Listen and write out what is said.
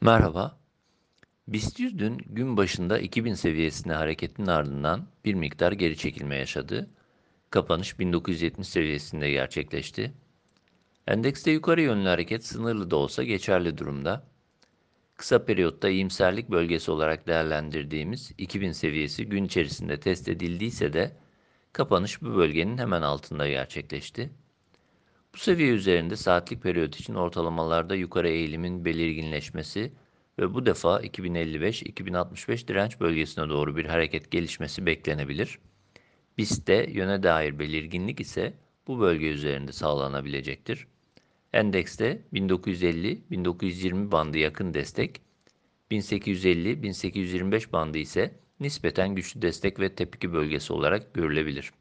Merhaba. BIST 100 dün gün başında 2000 seviyesine hareketin ardından bir miktar geri çekilme yaşadı. Kapanış 1970 seviyesinde gerçekleşti. Endekste yukarı yönlü hareket sınırlı da olsa geçerli durumda. Kısa periyotta iyimserlik bölgesi olarak değerlendirdiğimiz 2000 seviyesi gün içerisinde test edildiyse de kapanış bu bölgenin hemen altında gerçekleşti. Bu seviye üzerinde saatlik periyot için ortalamalarda yukarı eğilimin belirginleşmesi ve bu defa 2055-2065 direnç bölgesine doğru bir hareket gelişmesi beklenebilir. BIST'te yöne dair belirginlik ise bu bölge üzerinde sağlanabilecektir. Endekste 1950-1920 bandı yakın destek, 1850-1825 bandı ise nispeten güçlü destek ve tepki bölgesi olarak görülebilir.